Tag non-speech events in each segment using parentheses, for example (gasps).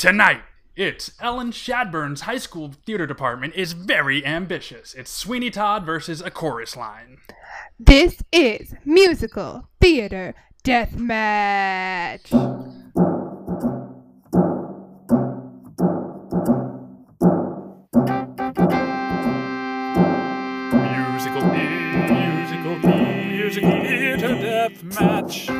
Tonight, it's Ellen Shadburn's high school theater department is very ambitious. It's Sweeney Todd versus a chorus line. This is musical theater deathmatch. Musical, musical, musical theater death match.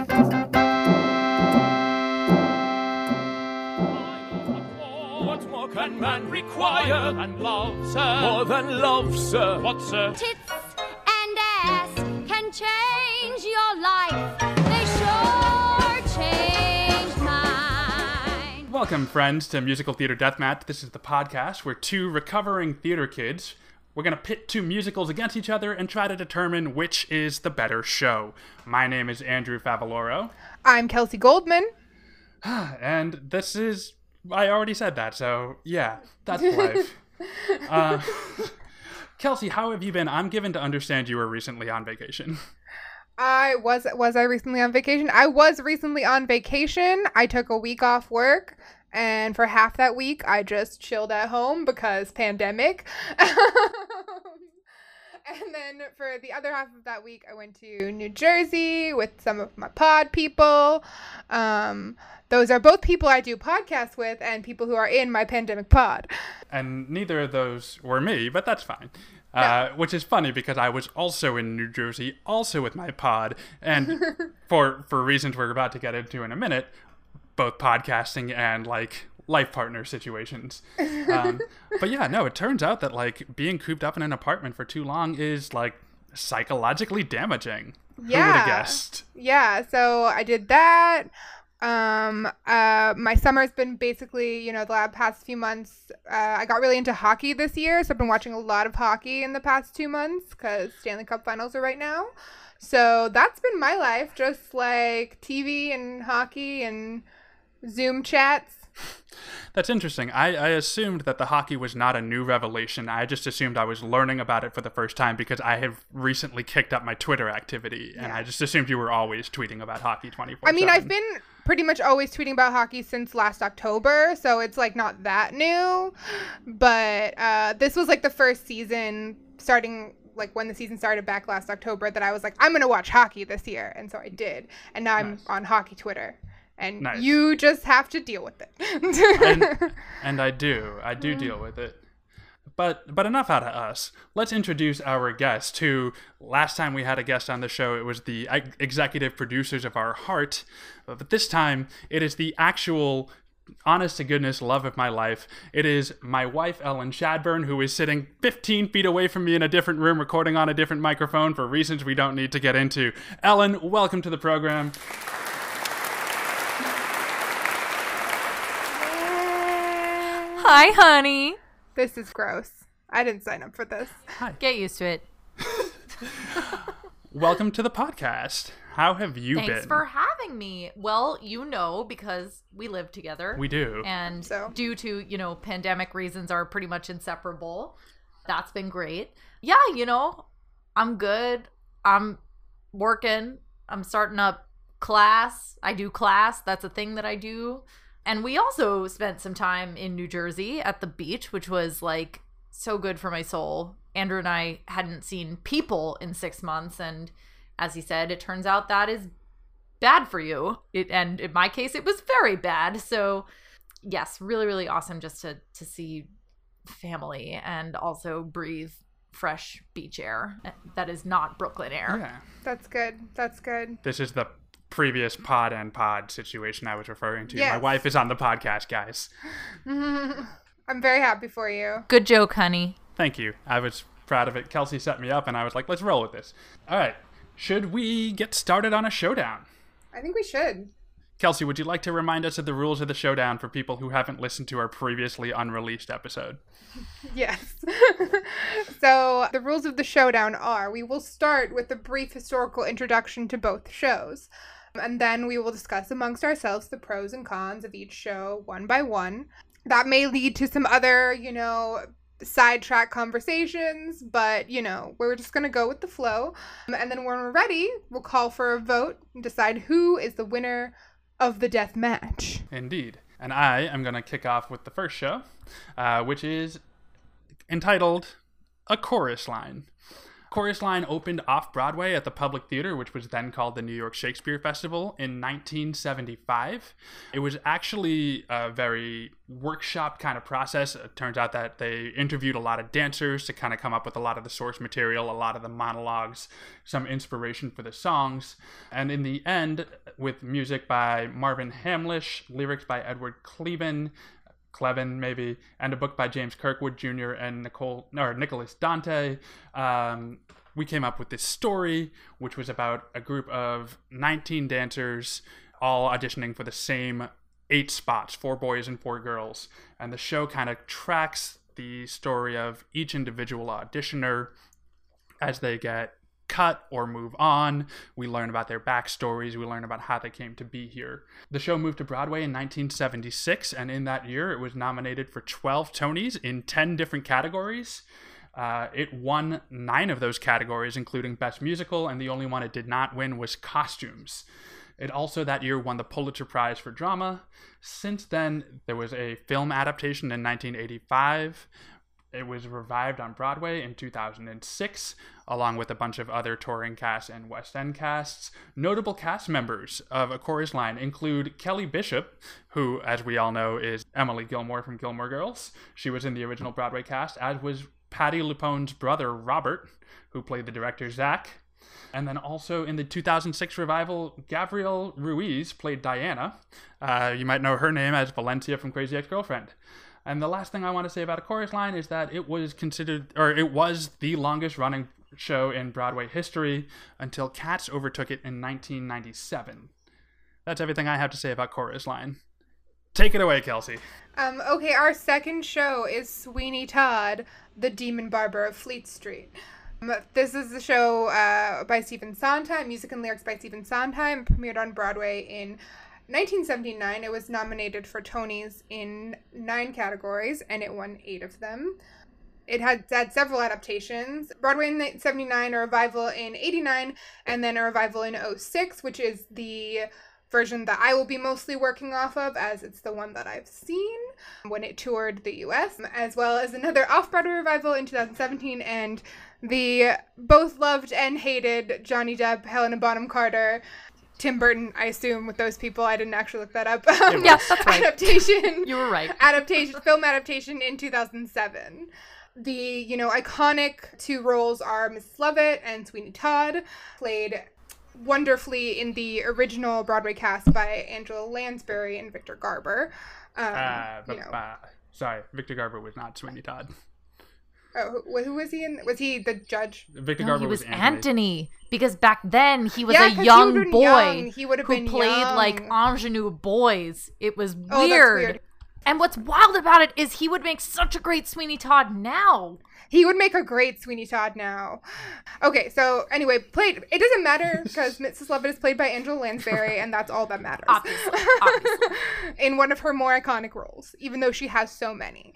Can man require than love, sir? More than love, sir. What, sir? Tits and ass can change your life. They sure change mine. Welcome, friends, to Musical Theater Deathmatch. This is the podcast where two recovering theater kids we're going to pit two musicals against each other and try to determine which is the better show. My name is Andrew Favaloro, I'm Kelsey Goldman. (sighs) and this is. I already said that, so yeah, that's life. (laughs) uh, Kelsey, how have you been? I'm given to understand you were recently on vacation. I was was I recently on vacation? I was recently on vacation. I took a week off work and for half that week I just chilled at home because pandemic. (laughs) and then for the other half of that week I went to New Jersey with some of my pod people. Um those are both people I do podcasts with and people who are in my pandemic pod. And neither of those were me, but that's fine. Uh, which is funny because I was also in New Jersey, also with my pod, and (laughs) for for reasons we're about to get into in a minute, both podcasting and like life partner situations. Um, (laughs) but yeah, no, it turns out that like being cooped up in an apartment for too long is like psychologically damaging. Who would Yeah. have guessed? Yeah, so I did that. Um, uh, my summer's been basically, you know, the last past few months. Uh, I got really into hockey this year, so I've been watching a lot of hockey in the past two months because Stanley Cup Finals are right now. So that's been my life, just like TV and hockey and Zoom chats. That's interesting. I, I assumed that the hockey was not a new revelation. I just assumed I was learning about it for the first time because I have recently kicked up my Twitter activity, and I just assumed you were always tweeting about hockey twenty four. I mean, I've been pretty much always tweeting about hockey since last October, so it's like not that new. But uh, this was like the first season starting like when the season started back last October that I was like, I'm gonna watch hockey this year, and so I did, and now I'm on hockey Twitter, and Nice. you just have to deal with it. and, (laughs) and I do. I do deal with it. But but enough out of us. Let's introduce our guest. Who last time we had a guest on the show, it was the ex- executive producers of our heart, but this time it is the actual. Honest to goodness, love of my life. It is my wife, Ellen Shadburn, who is sitting 15 feet away from me in a different room, recording on a different microphone for reasons we don't need to get into. Ellen, welcome to the program. Hi, honey. this is gross. I didn't sign up for this. Hi. Get used to it. (laughs) Welcome to the podcast. How have you Thanks been? for having me. Well, you know, because we live together. we do. And So? due to, you know, pandemic reasons are pretty much inseparable. That's been great. Yeah, you know, I'm good. I'm working. I'm starting up class. I do class. That's a thing that I do. And we also spent some time in New Jersey at the beach, which was like so good for my soul. Andrew and I hadn't seen people in six months. And as he said, it turns out that is bad for you. It, and in my case, it was very bad. So, yes, really, really awesome just to, to see family and also breathe fresh beach air that is not Brooklyn air. yeah. That's good. That's good. This is the previous pod and pod situation I was referring to. Yes. My wife is on the podcast, guys. (laughs) I'm very happy for you. Good joke, honey. Thank you. I was proud of it. Kelsey set me up, and I was like, let's roll with this. All right. Should we get started on a showdown? I think we should. Kelsey, would you like to remind us of the rules of the showdown for people who haven't listened to our previously unreleased episode? (laughs) Yes. (laughs) so, the rules of the showdown are we will start with a brief historical introduction to both shows, and then we will discuss amongst ourselves the pros and cons of each show one by one. That may lead to some other, you know, sidetrack conversations, but you know, we're just gonna go with the flow. Um, And then when we're ready, we'll call for a vote and decide who is the winner of the death match. Indeed. and I am to kick off with the first show, uh, which is entitled A Chorus Line. Chorus Line opened off Broadway at the Public Theater, which was then called the New York Shakespeare Festival, in 1975. It was actually a very workshop kind of process. It turns out that they interviewed a lot of dancers to kind of come up with a lot of the source material, a lot of the monologues, some inspiration for the songs. And in the end, with music by Marvin Hamlisch, lyrics by Edward Cleven, Clevin, maybe, and a book by James Kirkwood Jr. and Nicole or Nicholas Dante. Um, we came up with this story, which was about a group of 19 dancers all auditioning for the same eight spots, four boys and four girls. And the show kind of tracks the story of each individual auditioner as they get cut or move on. We learn about their backstories. We learn about how they came to be here. The show moved to Broadway in 1976, and in that year, it was nominated for 12 Tonys in 10 different categories. Uh, it won nine of those categories, including Best Musical, and the only one it did not win was Costumes. It also that year won the Pulitzer Prize for Drama. Since then, there was a film adaptation in 1985. It was revived on Broadway in 2006, along with a bunch of other touring casts and West End casts. Notable cast members of A Chorus Line include Kelly Bishop, who, as we all know, is Emily Gilmore from Gilmore Girls. She was in the original Broadway cast, as was Patti LuPone's brother, Robert, who played the director, Zach. And then also in the 2006 revival, Gabrielle Ruiz played Diana. Uh, you might know her name as Valencia from Crazy Ex Girlfriend. And the last thing I want to say about a chorus line is that it was considered, or it was the longest running show in Broadway history until Cats overtook it in 1997. That's everything I have to say about chorus line. Take it away, Kelsey. Um, okay, our second show is Sweeney Todd, the Demon Barber of Fleet Street. Um, this is the show uh, by Stephen Sondheim, music and lyrics by Stephen Sondheim, premiered on Broadway in 1979. It was nominated for Tonys in nine categories, and it won eight of them. It had had several adaptations. Broadway in 79, a revival in 89, and then a revival in 06, which is the version that I will be mostly working off of as it's the one that I've seen when it toured the US, as well as another off Broadway revival in 2017 and the both loved and hated Johnny Depp, Helena Bonham Carter, Tim Burton, I assume, with those people. I didn't actually look that up. Um, Yes, that's right. Adaptation. You were right. adaptation film adaptation in 2007 the you know iconic two roles are miss lovett and sweeney todd played wonderfully in the original broadway cast by angela lansbury and victor garber um, Uh, you know uh, sorry, Victor Garber was not Sweeney Todd. Oh, who, who was he in was he the judge Victor No, Garber he was Anthony. Because because back then he was Yeah, a 'cause he young would've boy young. He would've who been played like ingenue boys. It was oh, weird. Oh, weird. And what's wild about it is he would make such a great Sweeney Todd now. He would make a great Sweeney Todd now. Okay, so anyway, played. It doesn't matter because Mrs. (laughs) Lovett is played by Angela Lansbury, and that's all that matters. Obviously, obviously. (laughs) In one of her more iconic roles, even though she has so many.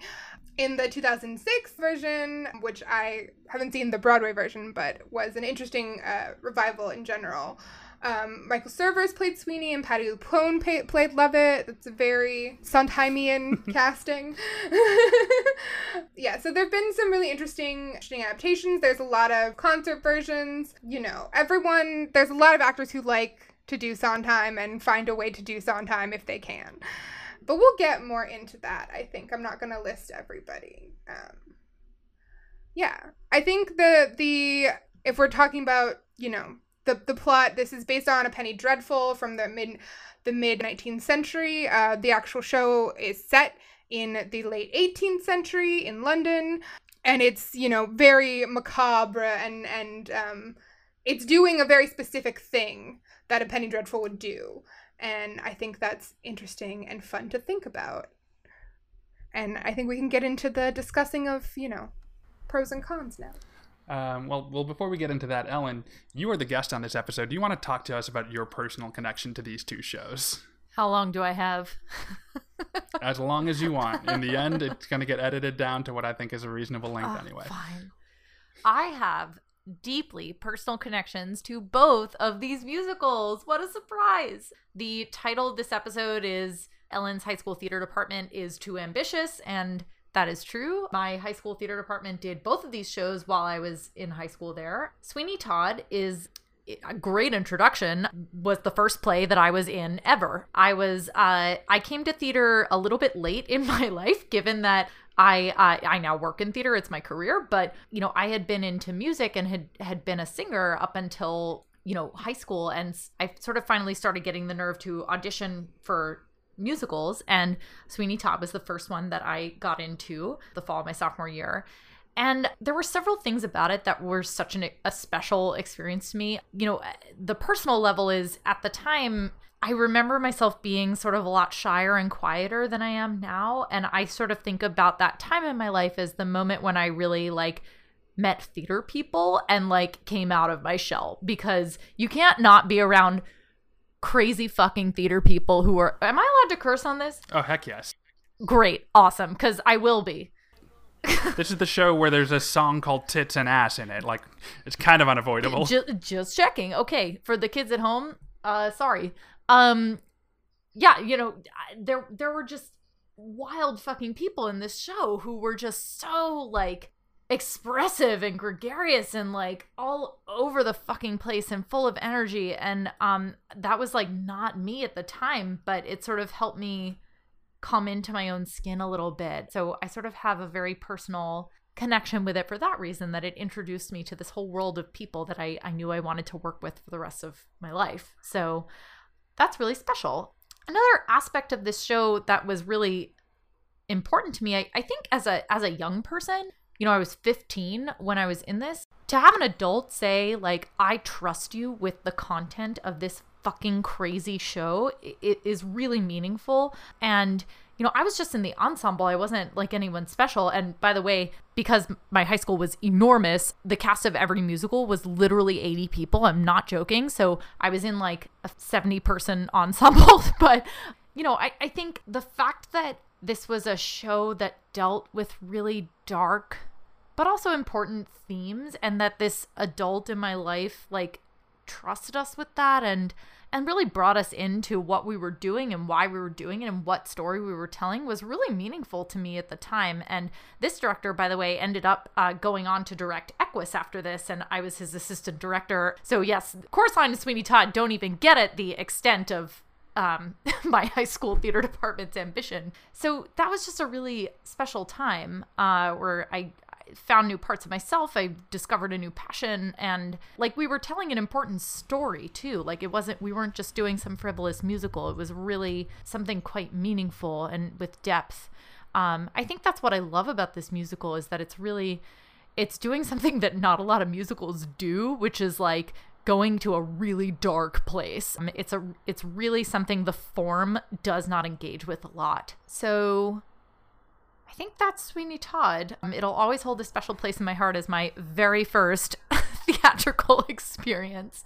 In the 2006 version, which I haven't seen the Broadway version, but was an interesting uh, revival in general. Um, Michael Cerveris played Sweeney and Patti LuPone pa- played Lovett. That's a very Sondheimian (laughs) casting. (laughs) yeah, so there have been some really interesting, interesting adaptations. There's a lot of concert versions. You know, everyone, there's a lot of actors who like to do Sondheim and find a way to do Sondheim if they can. But we'll get more into that, I think. I'm not going to list everybody. Um, yeah, I think the the if we're talking about you know the the plot, this is based on a Penny Dreadful from the mid the mid 19th century. Uh, the actual show is set in the late 18th century in London, and it's you know very macabre and and um, it's doing a very specific thing that a Penny Dreadful would do, and I think that's interesting and fun to think about. And I think we can get into the discussing of you know pros and cons now. Um, well, well, before we get into that, Ellen, you are the guest on this episode. Do you want to talk to us about your personal connection to these two shows? How long do I have? (laughs) As long as you want. In the end, it's going to get edited down to what I think is a reasonable length Ah, anyway. Fine. I have deeply personal connections to both of these musicals. What a surprise! The title of this episode is Ellen's high school theater department is too ambitious, and that is true. My high school theater department did both of these shows while I was in high school there. Sweeney Todd is a great introduction was the first play that I was in ever. I was uh I came to theater a little bit late in (laughs) my life given that I uh, I now work in theater it's my career but you know I had been into music and had had been a singer up until you know high school and I sort of finally started getting the nerve to audition for musicals and Sweeney Todd was the first one that I got into the fall of my sophomore year and there were several things about it that were such an, a special experience to me. You know, the personal level is at the time, I remember myself being sort of a lot shyer and quieter than I am now. And I sort of think about that time in my life as the moment when I really like met theater people and like came out of my shell because you can't not be around crazy fucking theater people who are. Am I allowed to curse on this? Oh, heck yes. Great. Awesome. Because I will be (laughs) this is the show where there's a song called Tits and Ass in it. Like, it's kind of unavoidable. Just, just checking. Okay, for the kids at home, uh, sorry. Um, yeah, you know, there there were just wild fucking people in this show who were just so like expressive and gregarious and like all over the fucking place and full of energy and um that was like not me at the time but it sort of helped me come into my own skin a little bit. So I sort of have a very personal connection with it for that reason that it introduced me to this whole world of people that I, I knew I wanted to work with for the rest of my life. So that's really special. Another aspect of this show that was really important to me, I, I think as a as a young person, you know, I was 15 when I was in this. To have an adult say, like, I trust you with the content of this fucking crazy show it is really meaningful and you know, I was just in the ensemble. I wasn't like anyone special. And by the way, because my high school was enormous, the cast of every musical was literally 80 people. I'm not joking. So I was in like a 70 person (laughs) ensemble. (laughs) but, you know, I, I think the fact that this was a show that dealt with really dark, but also important themes, and that this adult in my life, like, trusted us with that and and really brought us into what we were doing and why we were doing it and what story we were telling was really meaningful to me at the time. And this director, by the way, ended up uh, going on to direct Equus after this, and I was his assistant director. So, yes, Chorus Line and Sweeney Todd don't even get at the extent of um, (laughs) my high school theater department's ambition. So that was just a really special time uh, where I, found new parts of myself. I discovered a new passion and like we were telling an important story too. Like it wasn't we weren't just doing some frivolous musical. It was really something quite meaningful and with depth. Um, I think that's what I love about this musical is that it's really it's doing (laughs) something that not a lot of musicals do, which is like going to a really dark place. Um, it's a it's really something the form does not engage with a lot. So I think that's Sweeney Todd. Um, it'll always hold a special place in my heart as my very first (laughs) theatrical (laughs) experience.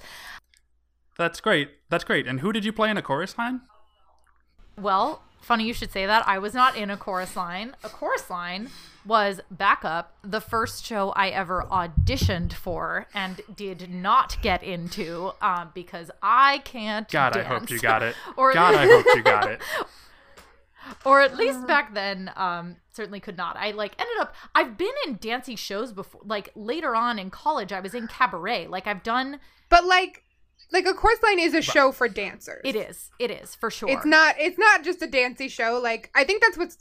That's great. That's great. And who did you play in a chorus line? Well, funny you should say that. I was not in a chorus line. A chorus line was backup, the first show I ever auditioned for and did not get into um, because I can't. God, dance. I hope you got it. (laughs) or God, I hope you got it. or at least back then um certainly could not. I like ended up i've been in dancing shows before like later on in college i was in cabaret. Like i've done But like like a chorus line is a show for dancers. it is. It is for sure. It's not it's not just a dancey show. Like I think that's what's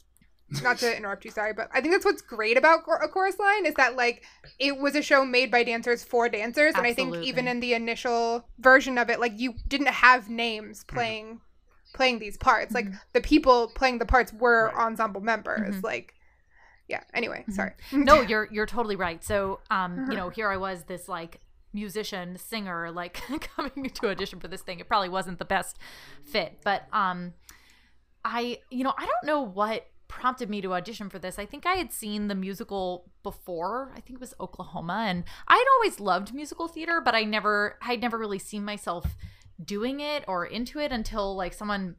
not to (laughs) interrupt you, sorry, but I think that's what's great about a chorus line is that like it was a show made by dancers for dancers, and I think even in the initial version of it, like you didn't have names playing playing these parts. Like the people playing the parts were Right. ensemble members. Like yeah. Anyway, sorry. no (laughs) you're you're totally right so um you know here i was this like musician singer like (laughs) coming to audition for this thing it probably wasn't the best fit but um i you know i don't know what prompted me to audition for this i think i had seen the musical before i think it was oklahoma and i had always loved musical theater but i never i'd never really seen myself doing it or into it until like someone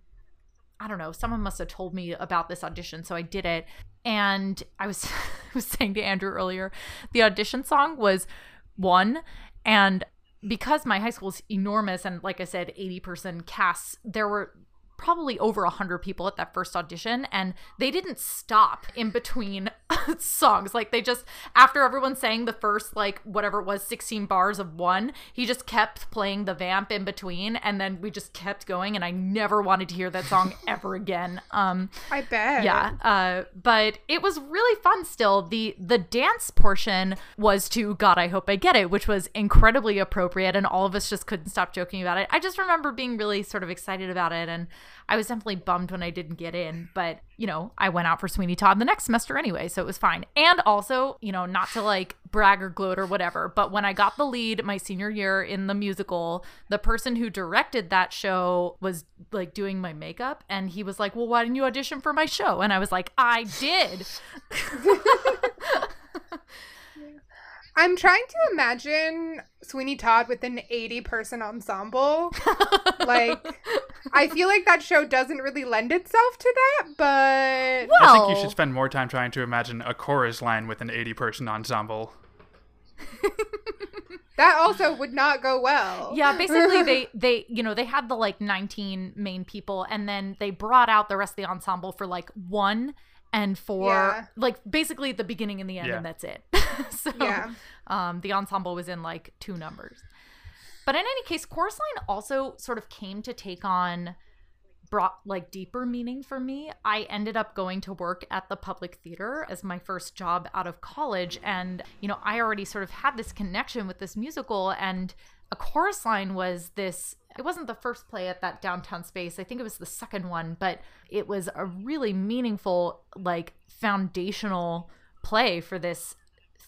I don't know, someone must have told me about this audition, so I did it. And I was (laughs) was saying to Andrew earlier, the audition song was one and because my high school is enormous and like I said 80 person casts, there were probably over 100 people at that first audition and they didn't stop in between (laughs) songs. Like they just after everyone sang the first like whatever it was 16 bars of one he just kept playing the vamp in between and then we just kept going and i never wanted to hear that song (laughs) ever again. Um I bet. yeah uh but it was really fun still. The the dance portion was to god i hope i get it which was incredibly appropriate and all of us just couldn't stop joking about it. I just remember being really sort of excited about it and i was definitely bummed when i didn't get in but you know i went out for sweeney todd the next semester anyway so it was fine. And also you know not to like brag or gloat or whatever but when i got the lead my senior year in the musical the person who directed that show was like doing my makeup and he was like well why didn't you audition for my show? And i was like i did (laughs) (laughs) I'm trying to imagine Sweeney Todd with an 80 person ensemble. (laughs) like, I feel like that show doesn't really lend itself to that, but I think you should spend more time trying to imagine a chorus line with an 80 person ensemble. (laughs) that also would not go well. yeah basically they (laughs) they you know they had the like 19 main people and then they brought out the rest of the ensemble for like one and for Yeah. like basically the beginning and the end Yeah. and that's it (laughs) so Yeah. um the ensemble was in like two numbers but in any case chorus line also sort of came to take on brought like deeper meaning for me. I ended up going to work at the public theater as my first job out of college and you know, I already sort of had this connection with this musical and a chorus line was this it wasn't the first play at that downtown space. I think it was the second one, but it was a really meaningful like foundational play for this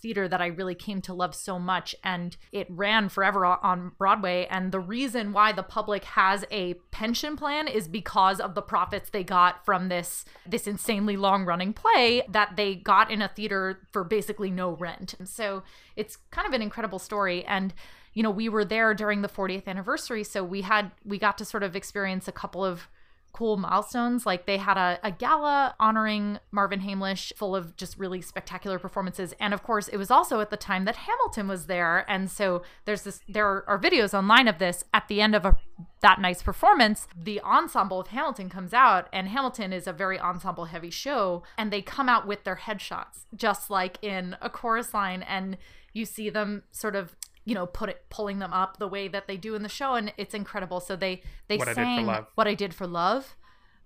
theater that I really came to love so much and it ran forever on Broadway and the reason why the public has a pension plan is because of the profits they got from this this insanely long running play that they got in a theater for basically no rent. And so it's kind of an incredible story and you know we were there during the 40th anniversary so we had we got to sort of experience a couple of cool milestones. Like they had a, a gala honoring Marvin Hamlisch, full of just really spectacular performances. And of course, it was also at the time that Hamilton was there. And so there's this, there are videos online of this at the end of a that night's performance. The ensemble of Hamilton comes out, and Hamilton is a very ensemble heavy show, and they come out with their headshots, just like in a chorus line, and you see them sort of you know put it pulling them up the way that they do in the show and it's incredible so they they What I Did for sang Love. what I did for love.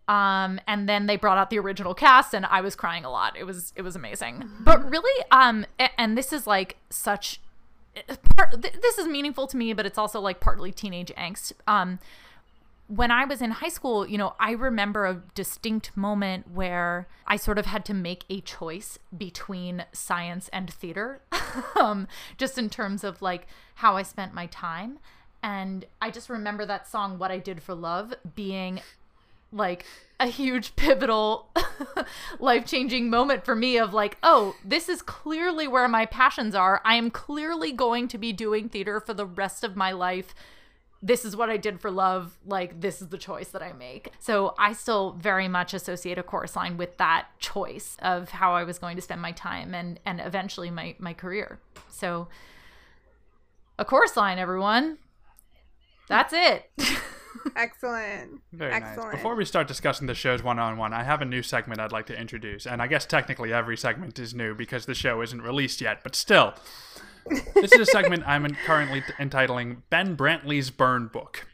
Um, and then they brought out the original cast, and I was crying a lot. It was it was amazing. But really, um, and this is like such part. This is meaningful to me, but it's also like partly teenage angst. Um, when I was in high school, you know, I remember a distinct moment where I sort of had to make a choice between science and theater, (laughs) um, just in terms of like how I spent my time. And I just remember that song, What I Did for Love, being like a huge pivotal (laughs) life-changing moment for me of like oh this is clearly where my passions are i am clearly going to be doing theater for the rest of my life this is what I did for love. Like, this is the choice that I make. So, I still very much associate a chorus line with that choice of how I was going to spend my time and, and eventually my, my career. So, a chorus line, everyone. That's it. (laughs) Excellent. Very Excellent. nice. Before we start discussing the shows one on one, I have a new segment I'd like to introduce. And I guess technically every segment is new because the show isn't released yet, but still. This is a segment I'm currently t- entitling Ben Brantley's Burn Book.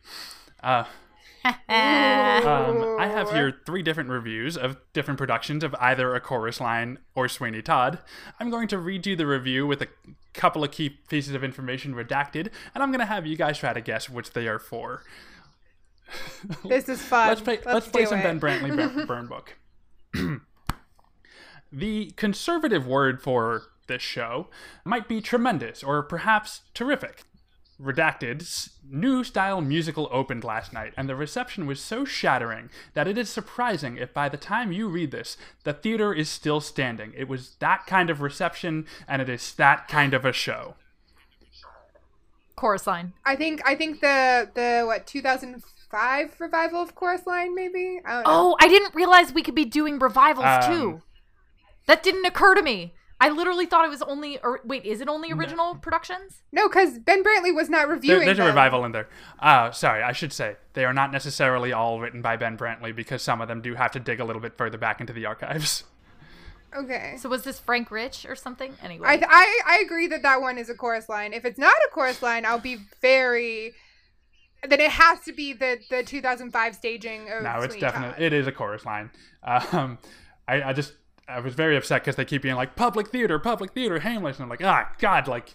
Uh, (laughs) um, I have here three different reviews of different productions of either a chorus line or Sweeney Todd. I'm going to read you the review with a couple of key pieces of information redacted, and I'm going to have you guys try to guess which they are for. (laughs) This is fun. Let's play. Let's, play some it. Ben Brantley (laughs) burn book. (clears throat) the conservative word for this show might be tremendous or perhaps terrific. Redacted's new style musical opened last night, and the reception was so shattering that it is surprising if by the time you read this, the theater is still standing. It was that kind of reception, and it is that kind of a show. chorus line. I think I think the the what 2005 revival of Chorus Line maybe. I don't know. Oh, I didn't realize we could be doing revivals Um, too. That didn't occur to me. I literally thought it was only. Or, wait, is it only original productions? No, because Ben Brantley was not There- reviewing. there's a revival in there. Uh, sorry, I should say they are not necessarily all written by Ben Brantley because some of them do have to dig a little bit further back into the archives. Okay. So was this Frank Rich or something? Anyway, I, I I agree that that one is a chorus line. If it's not a chorus line, I'll be very. Then it has to be the the 2005 staging of. No, it's Sweeney definitely Todd. it is a chorus line. Um, I, I just I was very upset because they keep being like public theater, public theater, Hamlet, and I'm like, ah, God, like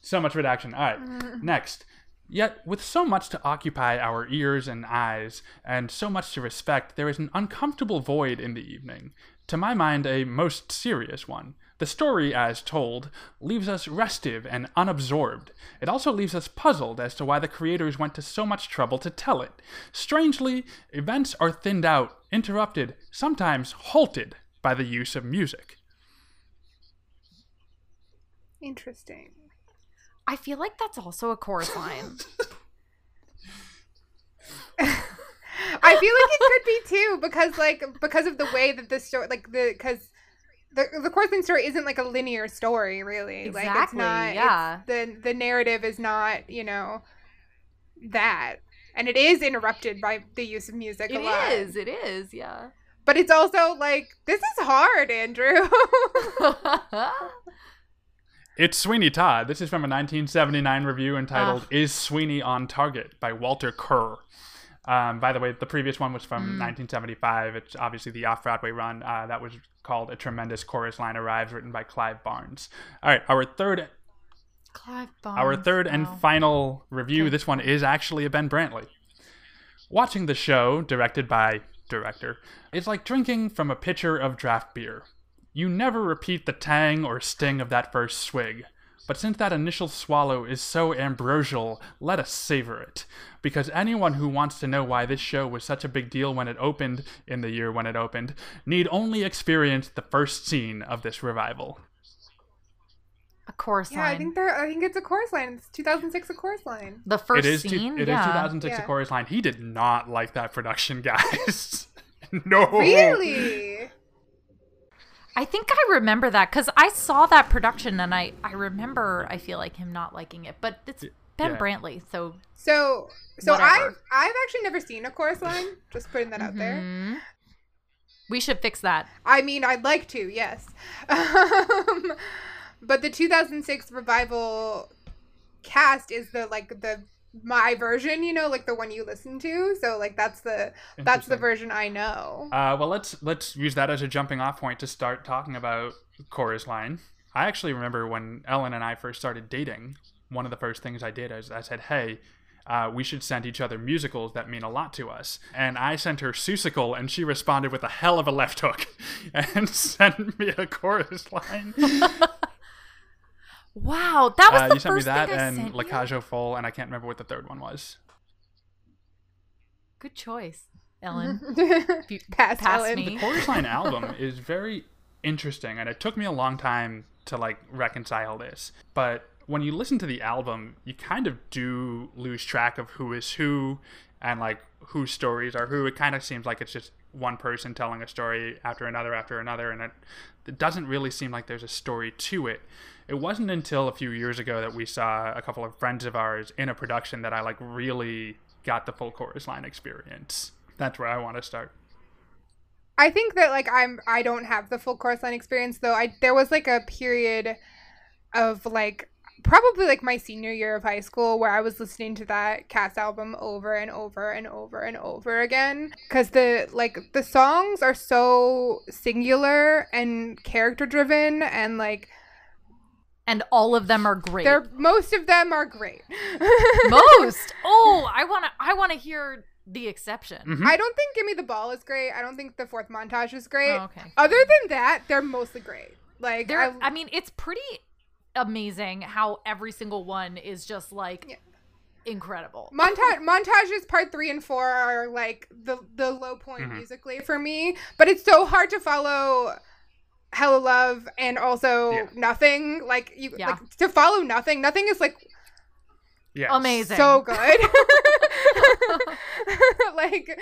so much redaction. All right, next. Yet, with so much to occupy our ears and eyes, and so much to respect, there is an uncomfortable void in the evening. To my mind, a most serious one. The story, as told, leaves us restive and unabsorbed. It also leaves us puzzled as to why the creators went to so much trouble to tell it. Strangely, events are thinned out, interrupted, sometimes halted by the use of music. Interesting. I feel like that's also a chorus line. (laughs) I feel like it could be too because like because of the way that the story like the because the the chorus line story isn't like a linear story really like it's Exactly, not yeah. it's, the the narrative is not you know that and it is interrupted by the use of music It a lot is. It is. Yeah. But it's also like this is hard Andrew (laughs) It's Sweeney Todd. This is from a 1979 review entitled Ugh. Is Sweeney on Target by Walter Kerr. Um, by the way, the previous one was from 1975. It's obviously the off Broadway run. Uh, that was called A Tremendous Chorus Line Arrives, written by Clive Barnes. All right, our third Clive Barnes. our Barnes, third and final review. This one is actually a Ben Brantley. Watching the show, directed by director, It's like drinking from a pitcher of draft beer. You never repeat the tang or sting of that first swig. But since that initial swallow is so ambrosial, let us savor it. Because anyone who wants to know why this show was such a big deal when it opened, in the year when it opened, need only experience the first scene of this revival. A chorus yeah line. I think there I think it's a chorus line it's 2006 a chorus line the first it is two- scene. it is yeah. 2006 Yeah. a chorus line. He did not like that production, (laughs) guys. (laughs) no. really I think I remember that because I saw that production and I I remember I feel like him not liking it, but it's Ben yeah. Brantley, so so so Whatever. I've I've actually never seen a chorus line just putting that out there Mhm. we should fix that. I mean, I'd like to, yes. (laughs) Um, but the 2006 revival cast is the like the my version, you know, like the one you listen to. So like that's the that's the version I know. Uh, well, let's let's use that as a jumping off point to start talking about chorus line. I actually remember when Ellen and I first started dating. One of the first things I did is I said, "Hey, uh, we should send each other musicals that mean a lot to us." And I sent her Seussical, and she responded with a hell of a left hook, (laughs) and (laughs) sent me a chorus line. (laughs) Wow, that was Uh, the you sent me first that thing I and sent La you? Cage aux Folles, and I can't remember what the third one was. Good choice, Ellen. You Past passed Ellen. me. Chorus Line (laughs) album is very interesting, and it took me a long time to like reconcile this. But when you listen to the album, you kind of do lose track of who is who and like whose stories are who. It kind of seems like it's just one person telling a story after another after another, and it, it doesn't really seem like there's a story to it. It wasn't until a few years ago that we saw a couple of friends of ours in a production that I like really got the full chorus line experience. That's where I want to start. I think that like I'm I don't have the full chorus line experience though. I there was like a period of like probably like my senior year of high school where I was listening to that cast album over and over and over and over again cuz the like the songs are so singular and character driven and like and all of them are great. they're most of them are great. (laughs) Most. Oh, I want to. I want to hear the exception. Mhm. I don't think Give Me the Ball is great. I don't think the fourth montage is great. Oh, okay. Other than that, they're mostly great. Like I, I, mean, it's pretty amazing how every single one is just like Yeah. incredible. montage montages part three and four are like the the low point Mhm. musically for me but it's so hard to follow hello love and also Yeah. nothing like you Yeah. like to follow nothing nothing is like Yes. Amazing. so good (laughs) like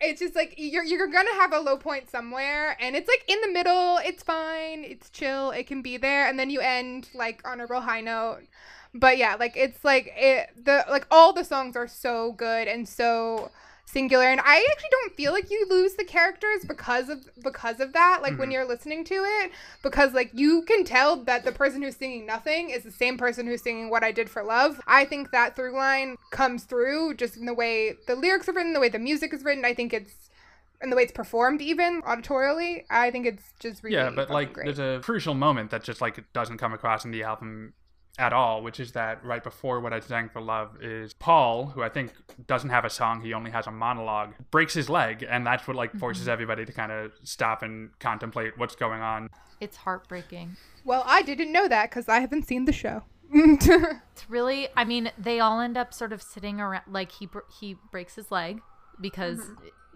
it's just like you're you're gonna have a low point somewhere, and it's like in the middle. It's fine. It's chill. It can be there, and then you end like on a real high note. But yeah, like it's like it the like all the songs are so good and so singular and i actually don't feel like you lose the characters because of because of that like when Mhm. you're listening to it because like you can tell that the person who's singing nothing is the same person who's singing what i did for love i think that through line comes through just in the way the lyrics are written the way the music is written i think it's and the way it's performed even auditorially i think it's just really yeah, but like great. there's a crucial moment that just like doesn't come across in the album at all, which is that right before what I sang for love is Paul, who I think doesn't have a song, he only has a monologue, breaks his leg, and that's what like forces Mm-hmm. everybody to kind of stop and contemplate what's going on. It's heartbreaking. well i didn't know that because i haven't seen the show (laughs) It's really, I mean, they all end up sort of sitting around, like he br- he breaks his leg because,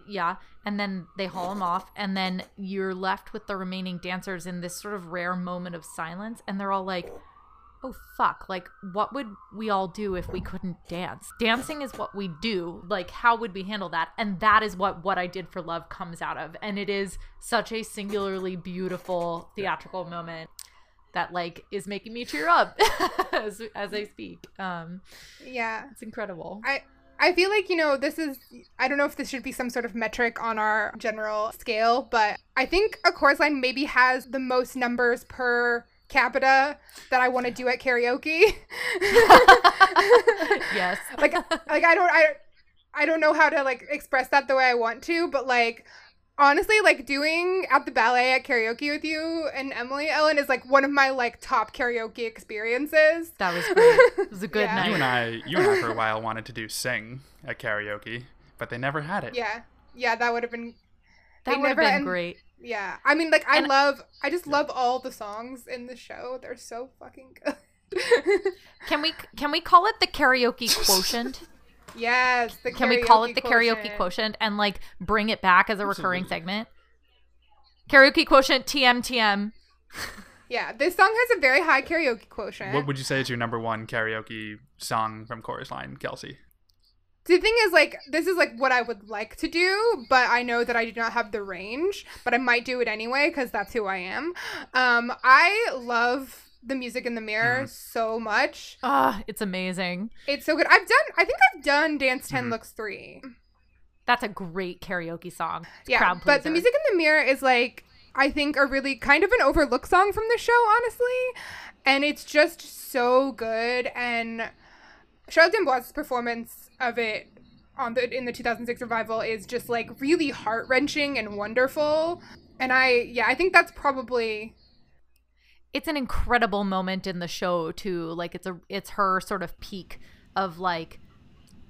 yeah, and then they haul him off, and then you're left with the remaining dancers in this sort of rare moment of silence, and they're all like, "Oh fuck! Like, what would we all do if we couldn't dance? Dancing is what we do. Like, how would we handle that? And that is what what I did for love comes out of, and it is such a singularly beautiful theatrical moment." that like is making me cheer up (laughs) as, as I speak. Um, yeah it's incredible. I I feel like you know this is I don't know if this should be some sort of metric on our general scale, but I think a chorus line maybe has the most numbers per capita that I want to do at karaoke. (laughs) yes. (laughs) like like I don't I I don't know how to like express that the way I want to, but like honestly like doing at the ballet at karaoke with you and Emily Ellen is like one of my like top karaoke experiences. That was great. It was a good Yeah. You and. I, you and I, for a (laughs) while wanted to do sing at karaoke, but they never had it. Yeah. Yeah, that would have been That would have been end- great. Yeah, I mean, like I And- love, I just love all the songs in the show. They're so fucking good. (laughs) Can we can we call it the karaoke (laughs) quotient? yes, the Can we call it the karaoke quotient. quotient and like bring it back as a recurring segment? Karaoke quotient TM TM. (laughs) Yeah, this song has a very high karaoke quotient. What would you say is your number one karaoke song from Chorus Line, Kelsey? The thing is, like, this is like what I would like to do, but I know that I do not have the range. But I might do it anyway because that's who I am. Um, I love the music in the mirror so much. Ah, it's amazing. It's so good. I've done. I think I've done Dance 10 Mhm. Looks three. That's a great karaoke song. Yeah, Crowd but the music in the mirror is like I think a really kind of an overlooked song from the show, honestly, and it's just so good. And Charlotte D'Amboise' performance of it on the in the 2006 revival is just like really heart wrenching and wonderful. And I yeah, I think that's probably it's an incredible moment in the show too. Like it's a it's her sort of peak of like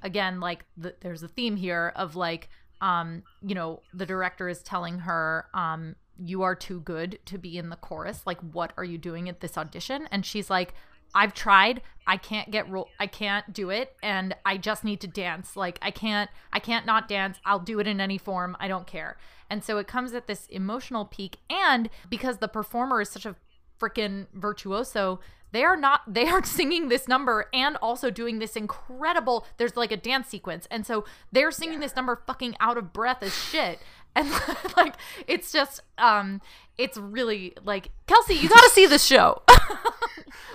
again like the, there's a theme here of like um you know the director is telling her um you are too good to be in the chorus. Like what are you doing at this audition? And she's like I've tried. I can't get ro- I can't do it and I just need to dance. Like I can't I can't not dance. I'll do it in any form. I don't care. And so it comes at this emotional peak and because the performer is such a freaking virtuoso, they are not they are (laughs) singing this number and also doing this incredible there's like a dance sequence. And so they're singing this number fucking out of breath as shit. And (laughs) like it's just um it's really like Kelsey, you got to see this show. (laughs)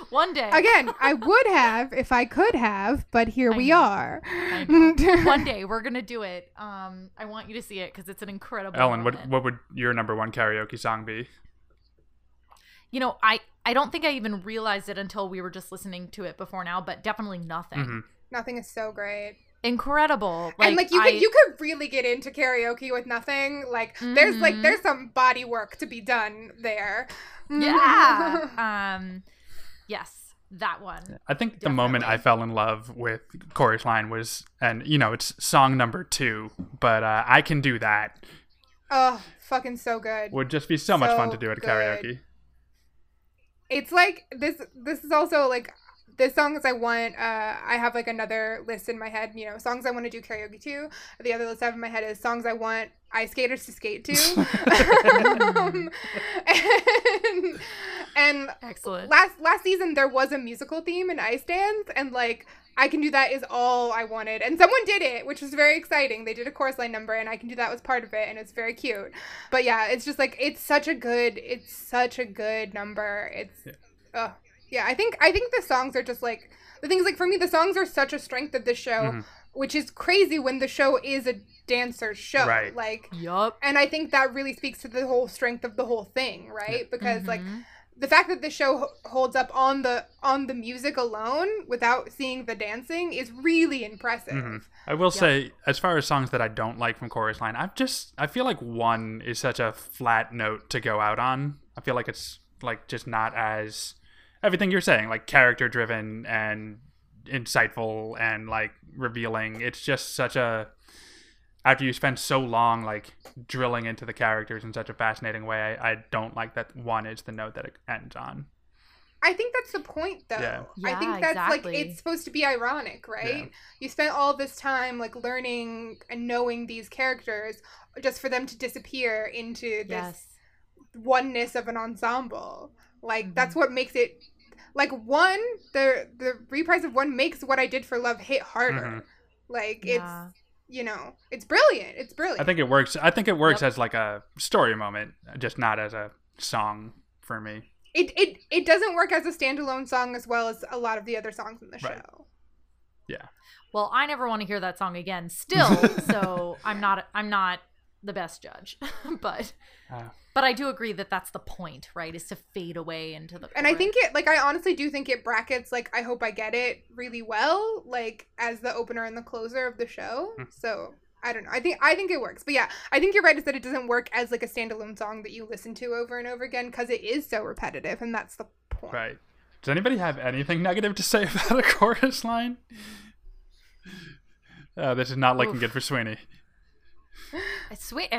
One day. again, I would have if I could have, but here we know. are. (laughs) One day we're gonna do it. Um, I want you to see it because it's an incredible. Ellen, what moment. what would your number one karaoke song be? You know, I I don't think I even realized it until we were just listening to it before now, but definitely nothing. Mhm. Nothing is so great. Incredible. and like you I- could you could really get into karaoke with nothing. Like there's like Mhm. there's some body work to be done there. Yeah. (laughs) um. Yes, that one. I think the moment I fell in love with Chorus Line was, and you know, it's song number two, but uh, I can do that. oh, fucking so good. Would just be so, much fun to do at good. karaoke. It's like this this is also like the songs I want uh I have like another list in my head, you know, songs I want to do karaoke to. The other list I have in my head is songs I want ice skaters to skate to. um, and, (laughs) and Excellent. last last season there was a musical theme in Ice Dance and like I can do that is all I wanted. And someone did it, which was very exciting. They did a chorus line number and I can do that was part of it and it's very cute. But yeah, it's just like it's such a good it's such a good number. It's Yeah. yeah. Yeah, I think I think the songs are just like the things like for me the songs are such a strength of the show, Mhm. which is crazy when the show is a dancer show. Right. Like Yup. and I think that really speaks to the whole strength of the whole thing, right? Because like Mhm. the fact that the show holds up on the on the music alone without seeing the dancing is really impressive. Mhm. I will say, as far as songs that I don't like from Chorus Line, I've just I feel like one is such a flat note to go out on. I feel like it's like just not as everything you're saying, like character driven and insightful and like revealing. It's just such a after you spend so long like drilling into the characters in such a fascinating way, I, I don't like that one is the note that it ends on. I think that's the point, though. Yeah. I think that's exactly. like it's supposed to be ironic, right? Yeah. You spent all this time like learning and knowing these characters just for them to disappear into this Yes. oneness of an ensemble. Like Mhm. that's what makes it like one the the reprise of one makes what I did for love hit harder. Mhm. Like Yeah. it's you know it's brilliant. It's brilliant. I think it works. I think it works Yep. as like a story moment, just not as a song for me. it it it doesn't work as a standalone song as well as a lot of the other songs in the Right. show. Well, I never want to hear that song again. Still, (laughs) so I'm not. I'm not the best judge, (laughs) but Uh, but I do agree that that's the point, right? Is to fade away into the. And I think it like I honestly do think it brackets like I hope I get it really well like as the opener and the closer of the show. Hmm. So I don't know. I think I think it works. But yeah, I think you're right is that it doesn't work as like a standalone song that you listen to over and over again because it is so repetitive and that's the point. right. Does anybody have anything negative to say (laughs) about a chorus line? Uh, this is not looking Oof. good for Sweeney. (laughs) It's sweet.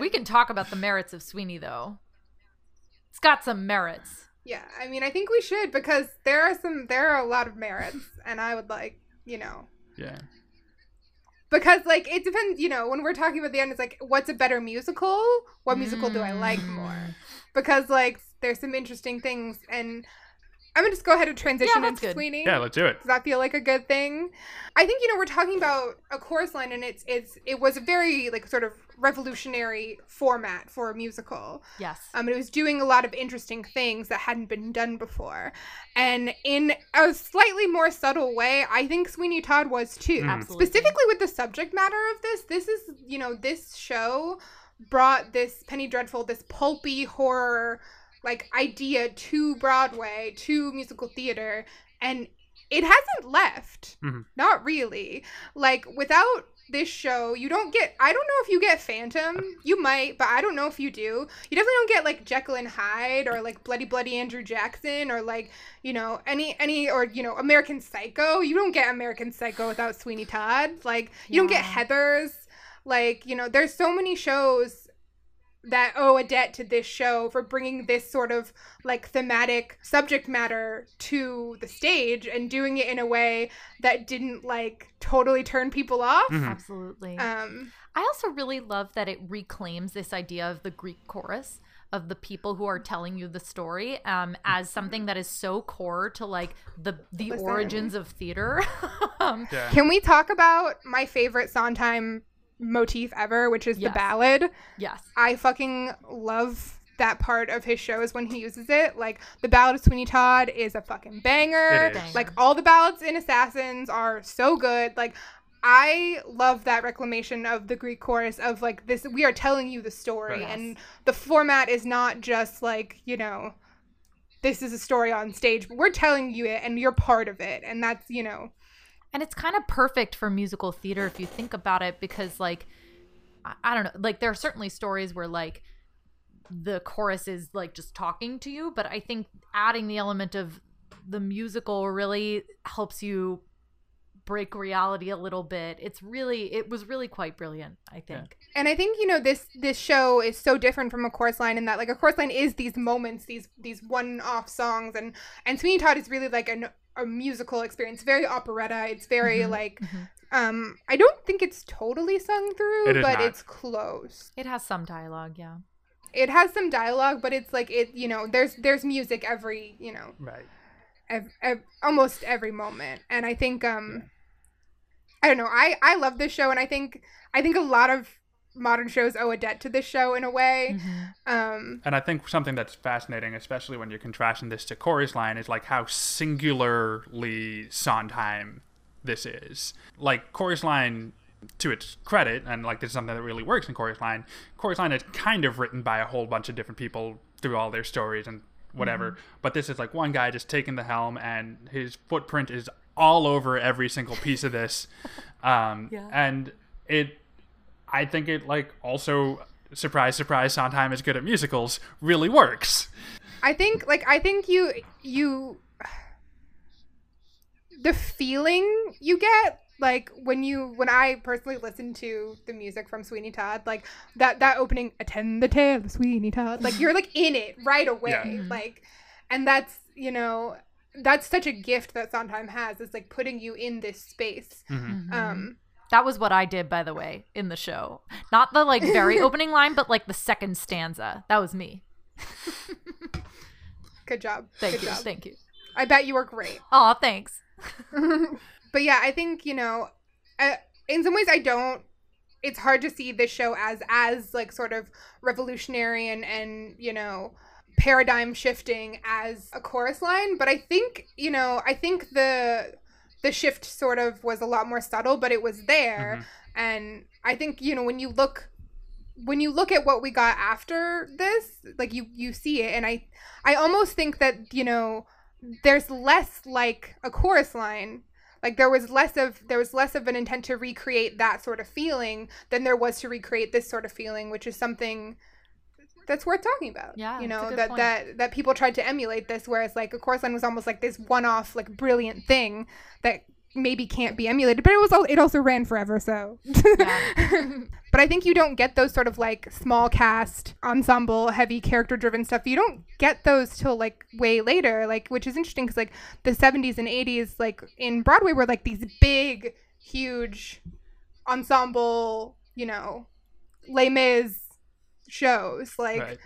We can talk about the merits of Sweeney though. It's got some merits. Yeah, I mean I think we should because there are some there are a lot of merits and I would like, you know, Yeah. because like it depends, you know, when we're talking about the end it's like what's a better musical? What musical do I like Mm. more? because like there's some interesting things and I'm gonna just go ahead and transition that's into good. Sweeney. Yeah, let's do it. Does that feel like a good thing? I think you know we're talking about a chorus line, and it's it's it was a very like sort of revolutionary format for a musical. Yes. Um, it was doing a lot of interesting things that hadn't been done before, and in a slightly more subtle way, I think Sweeney Todd was too. Mhm. Absolutely. Specifically with the subject matter of this, this is you know this show brought this Penny Dreadful, this pulpy horror like idea to Broadway, to musical theater, and it hasn't left. Mhm. Not really. Like without this show, you don't get I don't know if you get Phantom. You might, but I don't know if you do. You definitely don't get like Jekyll and Hyde or like Bloody Bloody Andrew Jackson or like, you know, any any or you know, American Psycho. You don't get American Psycho without Sweeney Todd. Like you don't get Heathers. Like, you know, there's so many shows that owe a debt to this show for bringing this sort of like thematic subject matter to the stage and doing it in a way that didn't like totally turn people off. Mhm. Absolutely. Um, I also really love that it reclaims this idea of the Greek chorus of the people who are telling you the story um, as something that is so core to like the the Listen. origins of theater. (laughs) um, Yeah. can we talk about my favorite Sondheim motif ever, which is Yes. the ballad? yes. I fucking love that part of his shows when he uses it. Like the Ballad of Sweeney Todd is a fucking banger. It is. Like all the ballads in Assassins are so good. Like I love that reclamation of the Greek chorus of like this we are telling you the story Yes. and the format is not just like, you know, this is a story on stage, but we're telling you it and you're part of it. And that's, you know, And it's kind of perfect for musical theater if you think about it, because like I, I don't know, like there are certainly stories where like the chorus is like just talking to you, but I think adding the element of the musical really helps you break reality a little bit. It's really it was really quite brilliant, I think. and I think you know this this show is so different from a chorus line in that like a chorus line is these moments, these these one off songs, and and Sweeney Todd is really like an a musical experience, very operetta. It's very Mhm, like mhm. um I don't think it's totally sung through, It is but not. it's close. It has some dialogue, yeah. It has some dialogue, but it's like it you know there's there's music every you know Right. ev- ev- almost every moment. And I think um I don't know. I I love this show and I think I think a lot of modern shows owe a debt to this show in a way. Um And I think something that's fascinating, especially when you're contrasting this to Chorus Line, is like how singularly Sondheim this is. Like Chorus Line, to its credit, and like this is something that really works in Chorus Line. Chorus Line is kind of written by a whole bunch of different people through all their stories and whatever. But this is like one guy just taking the helm, and his footprint is all over every single piece of this. (laughs) Um, Yeah. And it I think it like also surprise surprise Sondheim is good at musicals really works. I think like I think you you the feeling you get like when you when I personally listen to the music from Sweeney Todd like that that opening attend the tale of Sweeney Todd like you're like in it right away Yeah. Mm-hmm. like and that's you know that's such a gift that Sondheim has is like putting you in this space mm-hmm. Mm-hmm. um That was what I did, by the way, in the show. Not the like very (laughs) opening line, but like the second stanza. That was me. (laughs) good job Thank good you. job Thank you. I bet you were great (laughs) Oh, thanks. but yeah, I think you know, uh, in some ways, I don't. It's hard to see this show as as like sort of revolutionary and and you know paradigm shifting as a chorus line. But I think you know, I think the the shift sort of was a lot more subtle, but it was there. Mm-hmm. And I think you know when you look when you look at what we got after this, like you you see it, and I I almost think that you know there's less like a chorus line. Like there was less of there was less of an intent to recreate that sort of feeling than there was to recreate this sort of feeling which is something that's worth talking about Yeah, you know that point. that that people tried to emulate this whereas like a chorus line was almost like this one-off like brilliant thing that maybe can't be emulated but it was all it also ran forever so. (laughs) But i think you don't get those sort of like small cast ensemble heavy character driven stuff. You don't get those till like way later like which is interesting because like the 70s and 80s like in broadway were like these big huge ensemble you know les mis shows like Right.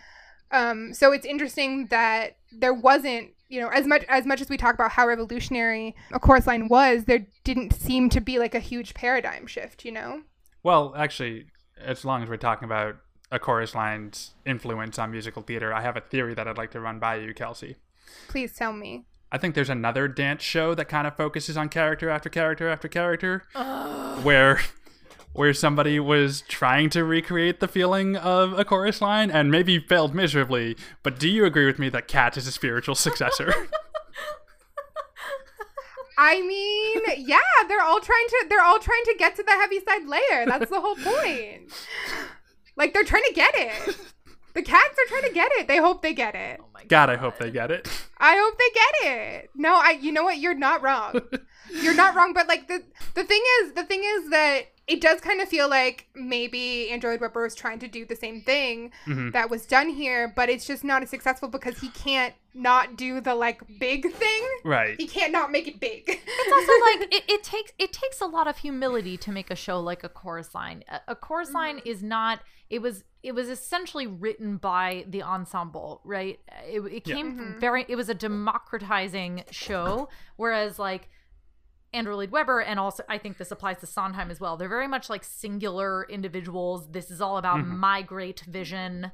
um so it's interesting that there wasn't you know as much as much as we talk about how revolutionary a chorus line was there didn't seem to be like a huge paradigm shift you know Well, actually, as long as we're talking about a chorus line's influence on musical theater, I have a theory that I'd like to run by you, Kelsey. please tell me I think there's another dance show that kind of focuses on character after character after character, where where somebody was trying to recreate the feeling of a chorus line and maybe failed miserably. But do you agree with me that Cat is a spiritual successor? (laughs) I mean, yeah, they're all trying to they're all trying to get to the Heaviside Layer. That's the whole point. Like they're trying to get it. The cats are trying to get it. They hope they get it. Oh God, I hope they get it. I hope they get it. No, I you know what? You're not wrong. You're not wrong, but like the the thing is the thing is that it does kind of feel like maybe Andrew Lloyd Webber was trying to do the same thing mm-hmm. that was done here, but it's just not as successful because he can't not do the like big thing. Right. He can't not make it big. It's also (laughs) like it, it takes it takes a lot of humility to make a show like a chorus line. A, a chorus line mm-hmm. is not. It was it was essentially written by the ensemble, right? It, it came from very. It was a democratizing show, whereas like. Andrew Lloyd Webber, and also I think this applies to Sondheim as well. They're very much like singular individuals. This is all about my great vision,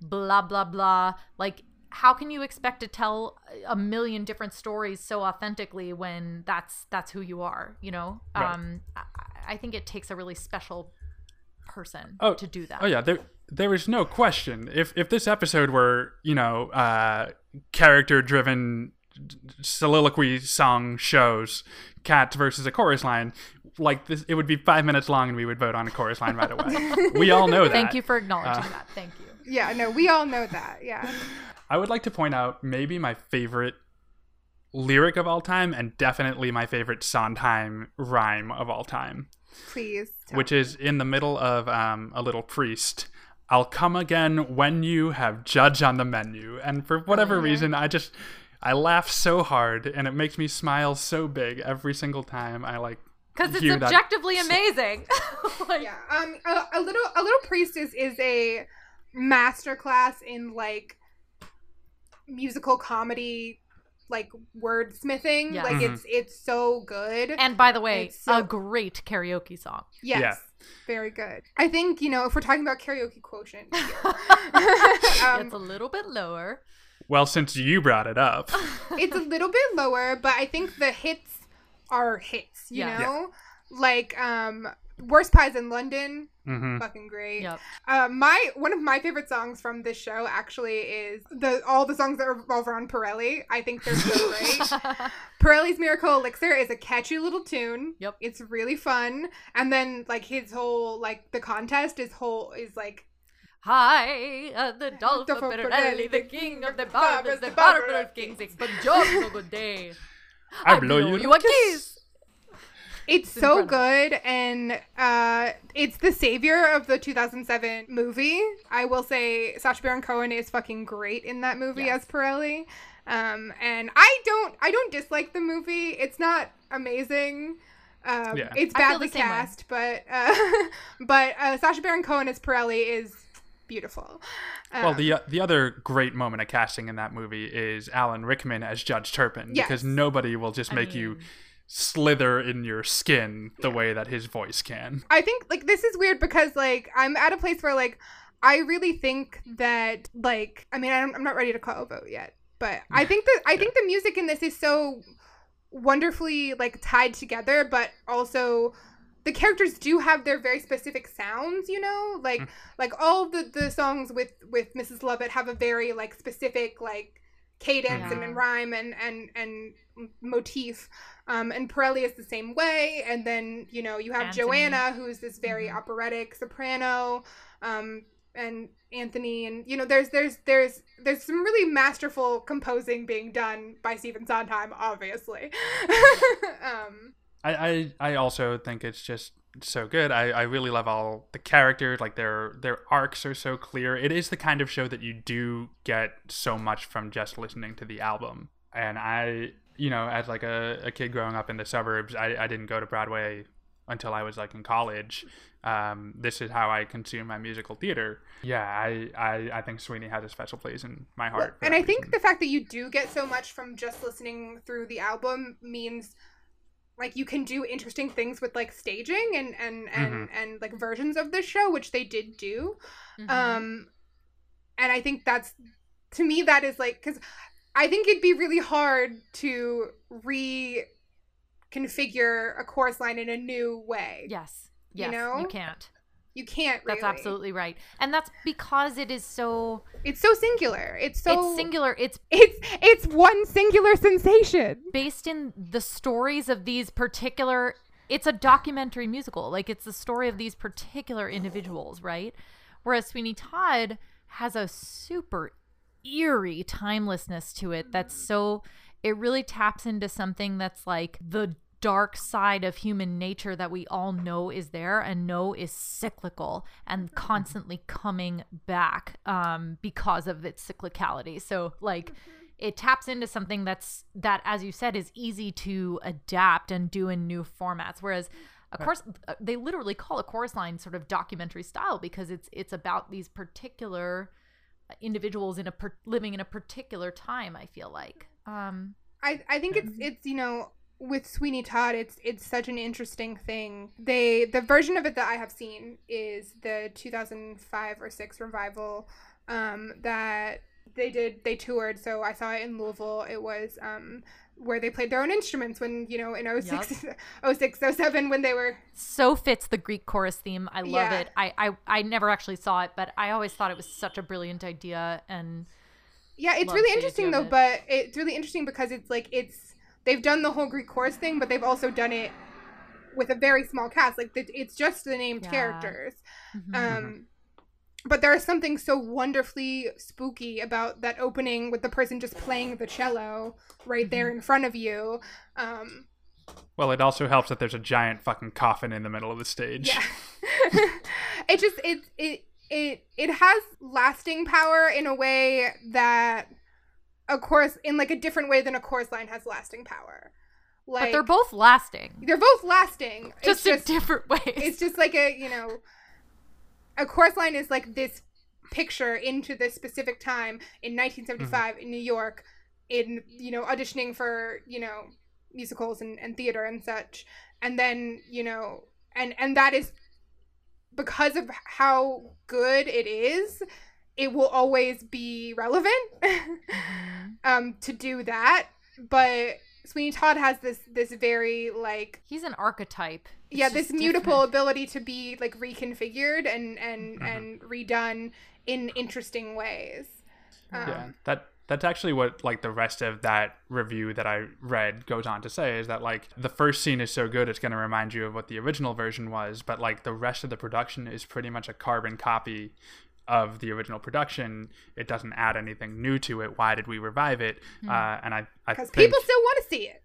blah blah blah. Like, how can you expect to tell a million different stories so authentically when that's that's who you are? You know, Right. um, I, I think it takes a really special person Oh, to do that. Oh yeah, there there is no question. If if this episode were, you know, uh character driven soliloquy song shows, cats versus a chorus line, like this it would be 5 minutes long and we would vote on a chorus line right away. (laughs) we all know that. Thank you for acknowledging Uh, that. Thank you. yeah, no, we all know that. Yeah. I would like to point out maybe my favorite lyric of all time and definitely my favorite Sondheim rhyme of all time. Please. tell which is in the middle of um, a little priest. I'll come again when you have judge on the menu. And for whatever reason, I just I laugh so hard, and it makes me smile so big every single time I like. Because it's hear that- objectively amazing. (laughs) like, yeah um a, a little a little priest is is a masterclass in like musical comedy like wordsmithing. Yes. Like Mhm. it's it's so good. And by the way, so- a great karaoke song. yes. Yeah. Very good. I think, you know, if we're talking about karaoke quotient, here, (laughs) (laughs) Um, it's a little bit lower. Well, since you brought it up, (laughs) it's a little bit lower, but I think the hits are hits, you Yeah. know? Like um Worst Pies in London, hmm fucking great. Yep. Uh, my one of my favorite songs from this show actually is the all the songs that revolve around Pirelli. I think they're so (laughs) great. Pirelli's Miracle Elixir is a catchy little tune. Yep. It's really fun. And then like his whole like the contest is whole is like Hi, uh, the Dolphin Dolphin Pirelli, Pirelli, the king of the barbers, barbers, the the barber barber of of kings. kings. Buongiorno, good day. (laughs) I blow you you a kiss. (laughs) it's It's so incredible. good and uh it's the savior of the 2007 movie. I will say Sacha Baron Cohen is fucking great in that movie Yes. as Pirelli. Um and I don't I don't dislike the movie. It's not amazing. Um, Yeah. it's badly the same way. cast, but uh, (laughs) but uh, Sacha Baron Cohen as Pirelli is beautiful. Well, Um, the uh, the other great moment of casting in that movie is Alan Rickman as Judge Turpin Yes. because nobody will just I make you slither in your skin the way that his voice can. I think like this is weird because like I'm at a place where like I really think that like I mean I'm, I'm not ready to call a vote yet, but I think that I think the music in this is so wonderfully like tied together, but also the characters do have their very specific sounds, you know, like like all the the songs with with Mrs. Lovett have a very like specific like cadence and, Yeah. and rhyme and and and motif um and Pirelli is the same way and then you know you have Anthony. Joanna who's this very Mhm. operatic soprano um and Anthony and you know there's there's there's there's some really masterful composing being done by Stephen Sondheim obviously (laughs) um I, I I also think it's just so good. I, I really love all the characters, like their their arcs are so clear. It is the kind of show that you do get so much from just listening to the album. And I you know, as like a, a kid growing up in the suburbs, I, I didn't go to Broadway until I was like in college. Um, this is how I consume my musical theater. Yeah, I, I, I think Sweeney has a special place in my heart. for and I think the fact that you do get so much from just listening through the album means like you can do interesting things with like staging and and and, Mhm. and like versions of this show which they did do Mhm. um and i think that's to me that is like because i think it'd be really hard to reconfigure a chorus line in a new way yes. you Yes. know? you can't. You can't really. That's absolutely right. And that's because it is so it's so singular it's so it's singular. It's it's it's one singular sensation based in the stories of these particular it's a documentary musical like it's the story of these particular individuals right whereas sweeney todd has a super eerie timelessness to it that's so it really taps into something that's like the dark side of human nature that we all know is there and know is cyclical and constantly coming back um, because of its cyclicality. So like it taps into something that's that as you said is easy to adapt and do in new formats. Whereas of course uh, they literally call a chorus line sort of documentary style because it's it's about these particular individuals in a per- living in a particular time i feel like. Um I I think it's it's you know with Sweeney Todd it's it's such an interesting thing. They the version of it that I have seen is the 2005 or 6 revival um that they did they toured so I saw it in Louisville. It was um where they played their own instruments when you know in 06 (laughs) 06 07 when they were so fits the greek chorus theme i love Yeah. it I, I i never actually saw it but i always thought it was such a brilliant idea and Yeah, it's really interesting though, it. but it's really interesting because it's like it's they've done the whole Greek chorus thing, but they've also done it with a very small cast. Like it- it's just the named Yeah. characters. Mhm. Um but there is something so wonderfully spooky about that opening with the person just playing the cello right there Mm-hmm. in front of you. Um Well, it also helps that there's a giant fucking coffin in the middle of the stage. Yeah. (laughs) (laughs) it just it it it it has lasting power in a way that a chorus in like a different way than a chorus line has lasting power. Like but they're both lasting they're both lasting. just, it's just in different (laughs) ways it's just like a you know a chorus line is like this picture into this specific time in 1975 mm-hmm. in New York in you know auditioning for you know musicals and, and theater and such and then you know and and that is because of how good it is it will always be relevant (laughs) um to do that but sweeney todd has this this very like He's an archetype. It's yeah this mutable different. ability to be like reconfigured and and Mhm. and redone in interesting ways um, yeah that that's actually what like the rest of that review that i read goes on to say is that like the first scene is so good it's going to remind you of what the original version was but like the rest of the production is pretty much a carbon copy of the original production it doesn't add anything new to it. Why did we revive it? Uh, and i i because people still want to see it.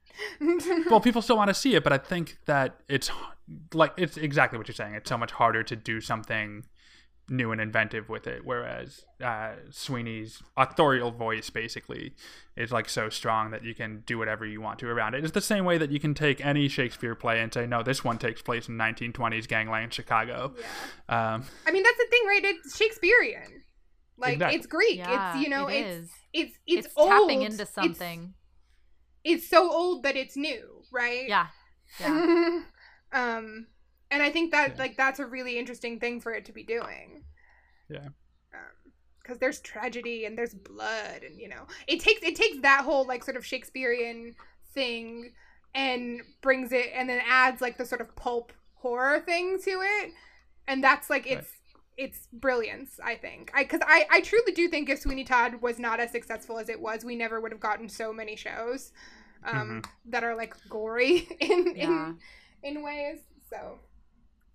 (laughs) Well people still want to see it but i think that it's like it's exactly what you're saying. It's so much harder to do something new and inventive with it whereas uh, sweeney's authorial voice basically is like so strong that you can do whatever you want to around it it's the same way that you can take any shakespeare play and say no this one takes place in 1920s gangland chicago yeah um, I mean, that's the thing, right? It's Shakespearean. Like Exactly. it's Greek. Yeah, it's you know, it it's it's it's, It's, old. tapping into It's- something. It's, so old that it's new, right? yeah. Yeah. (laughs) um, and I think that Yeah. like that's a really interesting thing for it to be doing. Yeah. Because there's tragedy and there's blood, and you know, it takes it takes that whole like sort of Shakespearean thing and brings it, and then adds like the sort of pulp horror thing to it, and that's like Right. it's it's brilliance i think i because I, I truly do think if sweeney todd was not as successful as it was we never would have gotten so many shows um that are like gory (laughs) in Yeah. in in ways so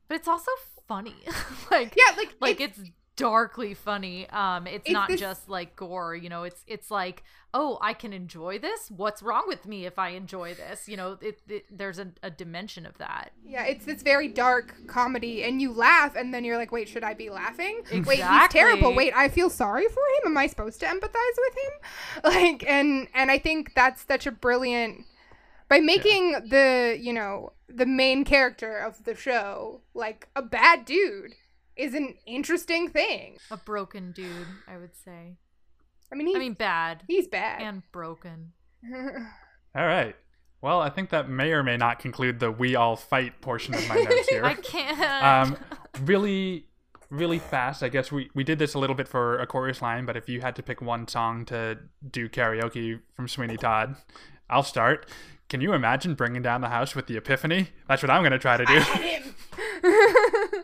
But it's also funny. (laughs) like yeah like like it's, it's, darkly funny. Um it's, It's not this- just like gore, you know, it's it's like, "Oh, I can enjoy this? What's wrong with me if I enjoy this?" You know, it, it there's a, a dimension of that. yeah it's this very dark comedy and you laugh and then you're like wait should i be laughing wait he's terrible wait i feel sorry for him am i supposed to empathize with him (laughs) like and and i think that's such a brilliant by making the you know the main character of the show like a bad dude is an interesting thing A broken dude, I would say. i mean he's, I mean, bad he's bad and broken. (laughs) all right well i think that may or may not conclude the we all fight portion of my notes (laughs) here I can't. um, really, really fast. I guess we, we did this a little bit for a chorus line, but if you had to pick one song to do karaoke from Sweeney Todd, I'll start. Can you imagine bringing down the house with the Epiphany? That's what I'm gonna try to do. (laughs)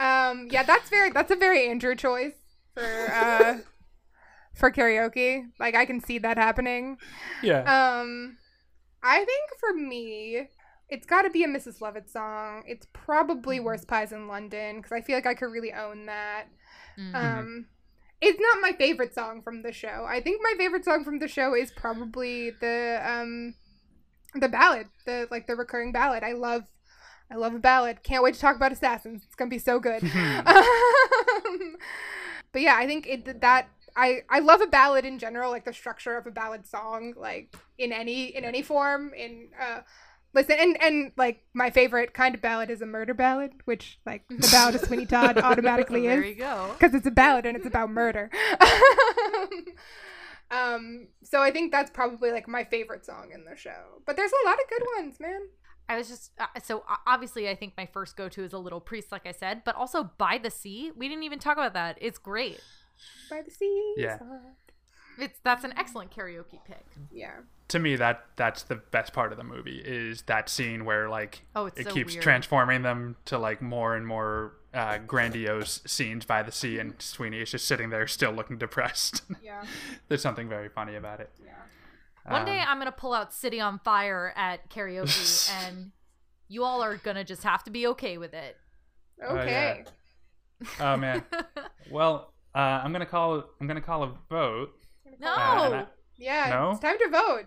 um, yeah, that's very that's a very Andrew choice for uh (laughs) for karaoke. Like I can see that happening. yeah. Um, I think for me, it's got to be a Mrs. Lovett song. It's probably Worst Pies in London because I feel like I could really own that. Mm. Um, it's not my favorite song from the show. I think my favorite song from the show is probably the um the ballad, the like the recurring ballad. I love I love a ballad. Can't wait to talk about assassins. It's gonna be so good. (laughs) um, but yeah, I think it that I I love a ballad in general, like the structure of a ballad song, like in any in any form. In uh, listen, and and like my favorite kind of ballad is a murder ballad, which like the ballad of Sweeney Todd (laughs) automatically there is you go. because it's a ballad and it's about murder. (laughs) um, so I think that's probably like my favorite song in the show. But there's a lot of good ones, man. I was just uh, so obviously I think my first go to is a little priest, like I said, but also by the sea. We didn't even talk about that. It's great. By the sea. Yeah. It's that's an excellent karaoke pick. Yeah. to me, that that's the best part of the movie is that scene where like Oh, it's it so keeps weird. transforming them to like more and more uh, grandiose scenes by the sea, and Sweeney is just sitting there still looking depressed. (laughs) Yeah. There's something very funny about it. Yeah. One Um, day I'm gonna pull out "City on Fire" at karaoke, (laughs) and you all are gonna just have to be okay with it. Oh, yeah. Okay. Oh man. (laughs) well, uh, I'm gonna call. I'm gonna call a vote. No, Uh, I- Yeah. No? It's time to vote.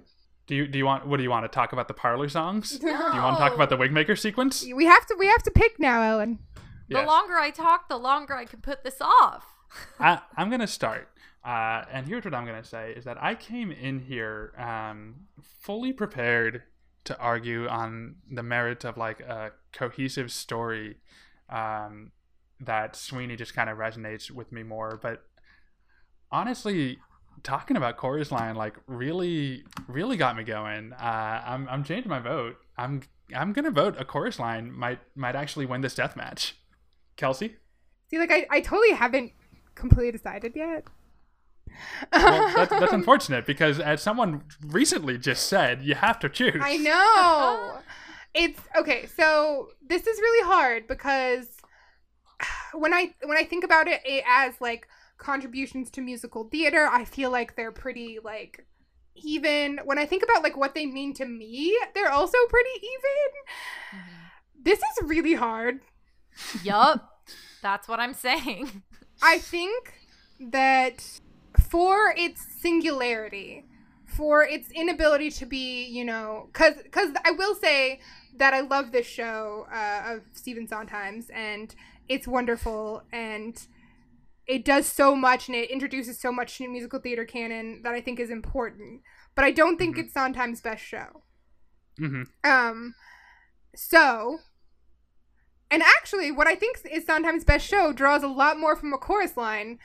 do you do you want? What do you want to talk about? The parlor songs? Do you want to talk about the wigmaker sequence? We have to. We have to pick now, Ellen. The longer I talk, the longer I can put this off. (laughs) I, I'm gonna start. Uh, and here's what I'm gonna say is that I came in here um, fully prepared to argue on the merit of like a cohesive story um, that Sweeney just kind of resonates with me more. But honestly, talking about chorus line like really really got me going. Uh, I'm I'm changing my vote. I'm I'm gonna vote a chorus line might might actually win this death match. Kelsey. See, like I, I totally haven't completely decided yet. Well, that's, that's (laughs) unfortunate because as someone recently just said, you have to choose. I (laughs) know. it's okay. So this is really hard because when I when I think about it, it as like contributions to musical theater, I feel like they're pretty like even. When I think about like what they mean to me, they're also pretty even. Mm-hmm. This is really hard. yup. That's what I'm saying. I think that for its singularity, for its inability to be, you know, because because I will say that I love this show uh, of Stephen Sondheim's, and it's wonderful, and it does so much, and it introduces so much to musical theater canon that I think is important. But I don't think it's Sondheim's best show. hmm Um, so, and actually, what I think is Sondheim's best show draws a lot more from a chorus line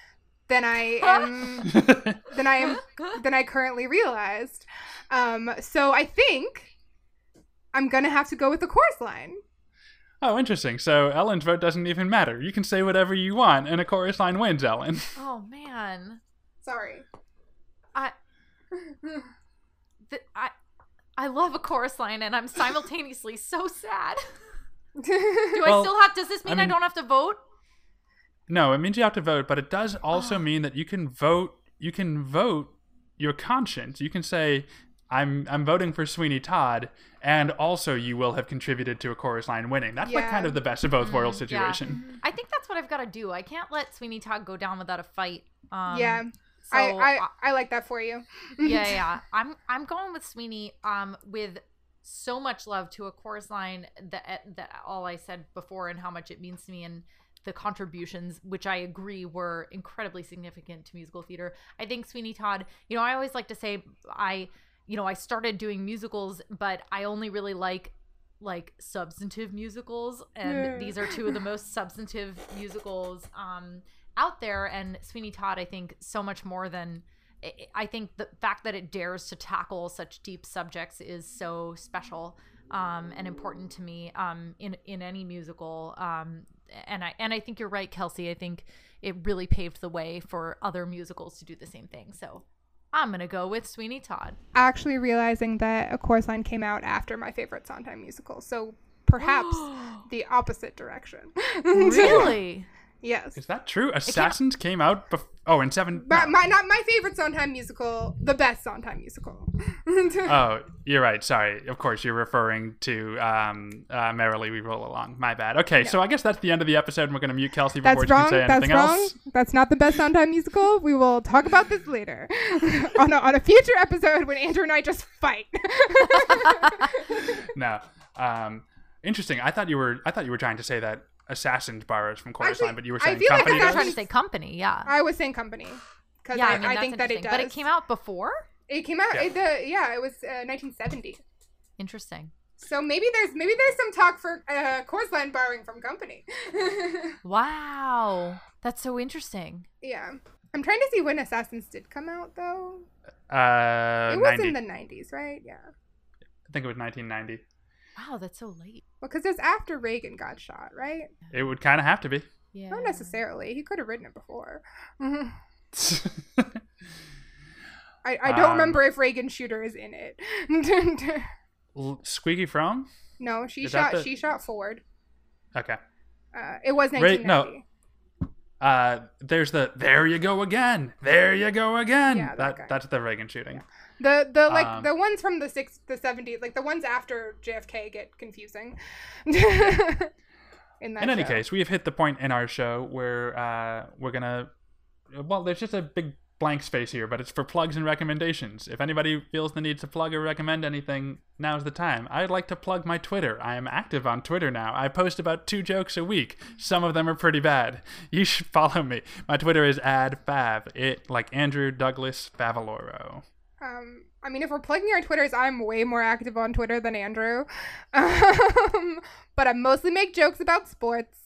than I am (laughs) than I am than I currently realized. Um, so I think I'm gonna have to go with the chorus line. oh, interesting. So Ellen's vote doesn't even matter. You can say whatever you want, and a chorus line wins, Ellen. Oh man. Sorry. I th- I I love a chorus line and I'm simultaneously so sad. (laughs) Do I still have does this mean I, mean- don't have to vote? No, it means you have to vote, but it does also mean that you can vote. You can vote your conscience. You can say, "I'm I'm voting for Sweeney Todd," and also you will have contributed to a chorus line winning. That's like kind of the best of both worlds Mm, yeah. situation. I think that's what I've got to do. I can't let Sweeney Todd go down without a fight. Um, yeah, So I, I I like that for you. yeah, (laughs) yeah. I'm I'm going with Sweeney. Um, with so much love to a chorus line that that all I said before and how much it means to me and the contributions, which I agree were incredibly significant to musical theater. I think Sweeney Todd. You know, I always like to say I, you know, I started doing musicals, but I only really like like substantive musicals and Yeah. these are two of the most (laughs) substantive musicals um out there and Sweeney Todd I think so much more than I- think the fact that it dares to tackle such deep subjects is so special um, and important to me um, in in any musical. Um, and I and I think you're right, Kelsey. I think it really paved the way for other musicals to do the same thing. So I'm gonna go with Sweeney Todd. Actually, realizing that a chorus line came out after my favorite Sondheim musical, so perhaps (gasps) the opposite direction. (laughs) really? Yes. Is that true? Assassins came out. Bef- oh, in seven. My, no. my, not my favorite Sondheim musical, the best Sondheim musical. (laughs) Oh, you're right. Sorry. Of course, you're referring to um, uh, "Merrily We Roll Along." My bad. Okay, so I guess that's the end of the episode. and We're going to mute Kelsey before That's she wrong. can say That's anything wrong. else. That's not the best Sondheim musical. We will talk about this later (laughs) on, a, on a future episode when Andrew and I just fight. (laughs) No. Um, interesting. I thought you were. I thought you were trying to say that Assassins borrows from Chorus Line, but you were saying I saying feel like company I was trying to say company. Yeah. I was saying company because Yeah, I, I, mean, I think that it interesting. does. But it came out before. It came out. Yeah. It, the, yeah, it was uh, 1970. Interesting. So maybe there's maybe there's some talk for uh, chorus line borrowing from company. (laughs) Wow, that's so interesting. yeah, I'm trying to see when Assassins did come out though. Uh, it was 90. in the 90s, right? Yeah. I think it was 1990. Wow, that's so late. Well, because it's after Reagan got shot, right? It would kind of have to be. Yeah. Not necessarily. He could have written it before. (laughs) I, I don't Um, remember if Reagan shooter is in it. (laughs) L- Squeaky Fromme? no, she Is shot. the- She shot Ford. Okay. Uh, it was Right, 1990. no. Uh, there's the there you go again, there you go again. Yeah, that that that's the Reagan shooting. The the like Um, the ones from the six the seventies like the ones after JFK get confusing. (laughs) in that In any case, we have hit the point in our show where uh, we're gonna. Well, there's just a big blank space here, but it's for plugs and recommendations. If anybody feels the need to plug or recommend anything, now's the time. I'd like to plug my Twitter. I am active on Twitter now. I post about two jokes a week. Some of them are pretty bad. (laughs) You should follow me. My Twitter is adfav. It like Andrew Douglas Favaloro. Um, I mean, if we're plugging our Twitters, I'm way more active on Twitter than Andrew. (laughs) Um, but I mostly make jokes about sports.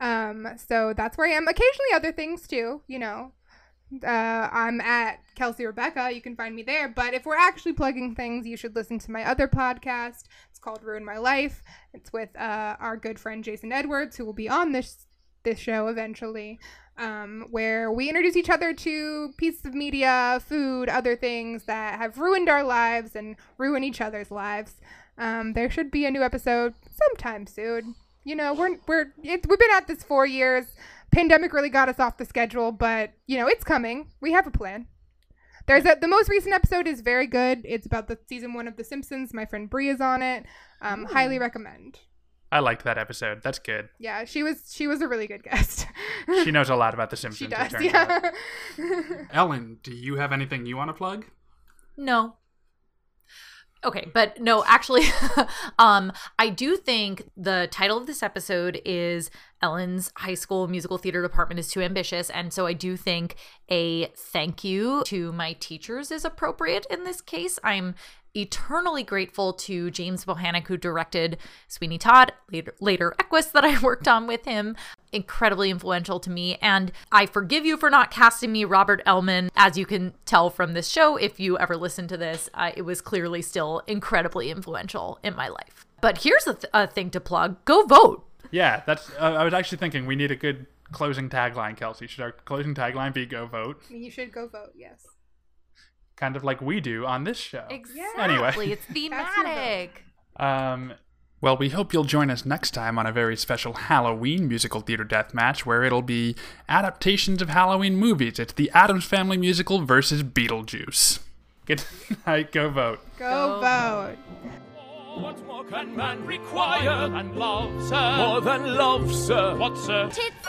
Um, so that's where I am. Occasionally other things too, you know. Uh, I'm at Kelsey Rebecca. You can find me there. But if we're actually plugging things, you should listen to my other podcast. It's called Ruin My Life. It's with uh, our good friend Jason Edwards, who will be on this this show eventually. Um, where we introduce each other to pieces of media, food, other things that have ruined our lives and ruin each other's lives. Um, there should be a new episode sometime soon. You know, we're we're it, we've been at this four years. Pandemic really got us off the schedule, but you know it's coming. We have a plan. There's a the most recent episode is very good. It's about the season one of The Simpsons. My friend Brie is on it. Um, highly recommend. I liked that episode. That's good. Yeah, she was she was a really good guest. She knows a lot about The Simpsons. (laughs) she does. Yeah. (laughs) Ellen, do you have anything you want to plug? No. Okay, but no, actually, (laughs) um, I do think the title of this episode is Ellen's high school musical theater department is too ambitious. And so I do think a thank you to my teachers is appropriate in this case. I'm eternally grateful to James Bohannon, who directed Sweeney Todd, later, later Equus, that I (laughs) worked on with him. Incredibly influential to me. And I forgive you for not casting me Robert Ellman. As you can tell from this show, if you ever listen to this, uh, it was clearly still incredibly influential in my life. But here's a, th- a thing to plug go vote. Yeah, that's. Uh, I was actually thinking we need a good closing tagline, Kelsey. Should our closing tagline be "Go vote"? you should go vote. Yes. Kind of like we do on this show. Exactly. Anyway. It's (laughs) That's your vote. thematic. Um, well, we hope you'll join us next time on a very special Halloween musical theater death match where it'll be adaptations of Halloween movies. It's the Addams Family musical versus Beetlejuice. Good (laughs) night. Go vote. Go, Go vote. What more can man require than love, sir? More than love, sir. What, sir? Tits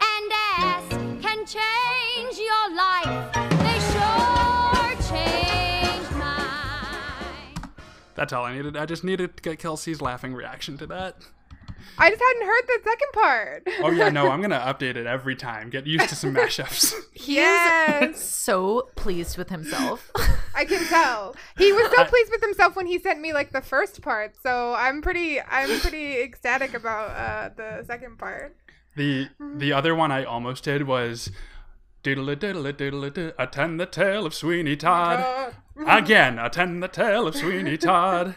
and ass can change your life. That's all I needed. I just needed to get Kelsey's laughing reaction to that. I just hadn't heard the second part. Oh yeah, no, I'm (laughs) gonna update it every time. Get used to some mashups. (laughs) yes. So pleased with himself. (laughs) I can tell. He was so pleased with himself when he sent me like the first part. So I'm pretty I'm pretty ecstatic about uh the second part. The the other one I almost did was doodle doodle doodle doo attend the tale of Sweeney Todd. (laughs) Again, attend the tale of Sweeney Todd.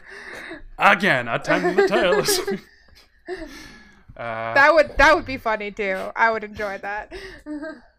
Again, attend the tale of Sweeney. (laughs) Uh, that would that would be funny too. I would enjoy that. (laughs)